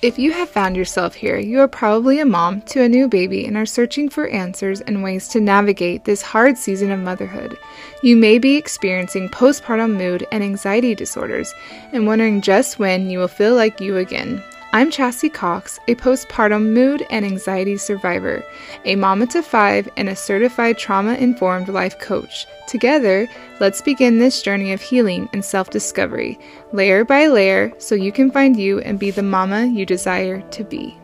If you have found yourself here, you are probably a mom to a new baby and are searching for answers and ways to navigate this hard season of motherhood. You may be experiencing postpartum mood and anxiety disorders and wondering just when you will feel like you again. I'm Chassie Cox, a postpartum mood and anxiety survivor, a mama to five, and a certified trauma informed life coach. Together, let's begin this journey of healing and self discovery, layer by layer, so you can find you and be the mama you desire to be.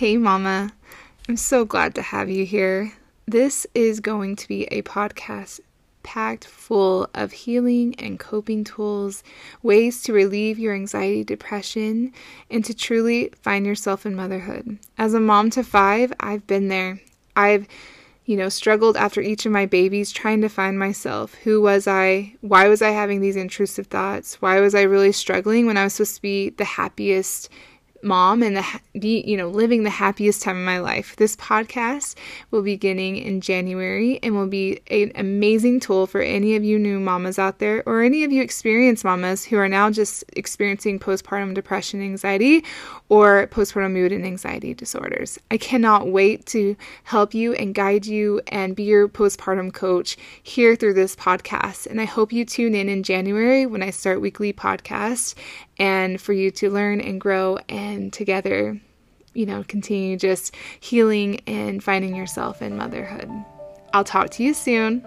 Hey, Mama. I'm so glad to have you here. This is going to be a podcast packed full of healing and coping tools, ways to relieve your anxiety, depression, and to truly find yourself in motherhood. As a mom to five, I've been there. I've you know, struggled after each of my babies trying to find myself. Who was I? Why was I having these intrusive thoughts? Why was I really struggling when I was supposed to be the happiest mom and the be you know living the happiest time of my life. This podcast will be beginning in January and will be an amazing tool for any of you new mamas out there or any of you experienced mamas who are now just experiencing postpartum depression, anxiety, or postpartum mood and anxiety disorders. I cannot wait to help you and guide you and be your postpartum coach here through this podcast. And I hope you tune in in January when I start weekly podcasts and for you to learn and grow and together, you know, continue just healing and finding yourself in motherhood. I'll talk to you soon.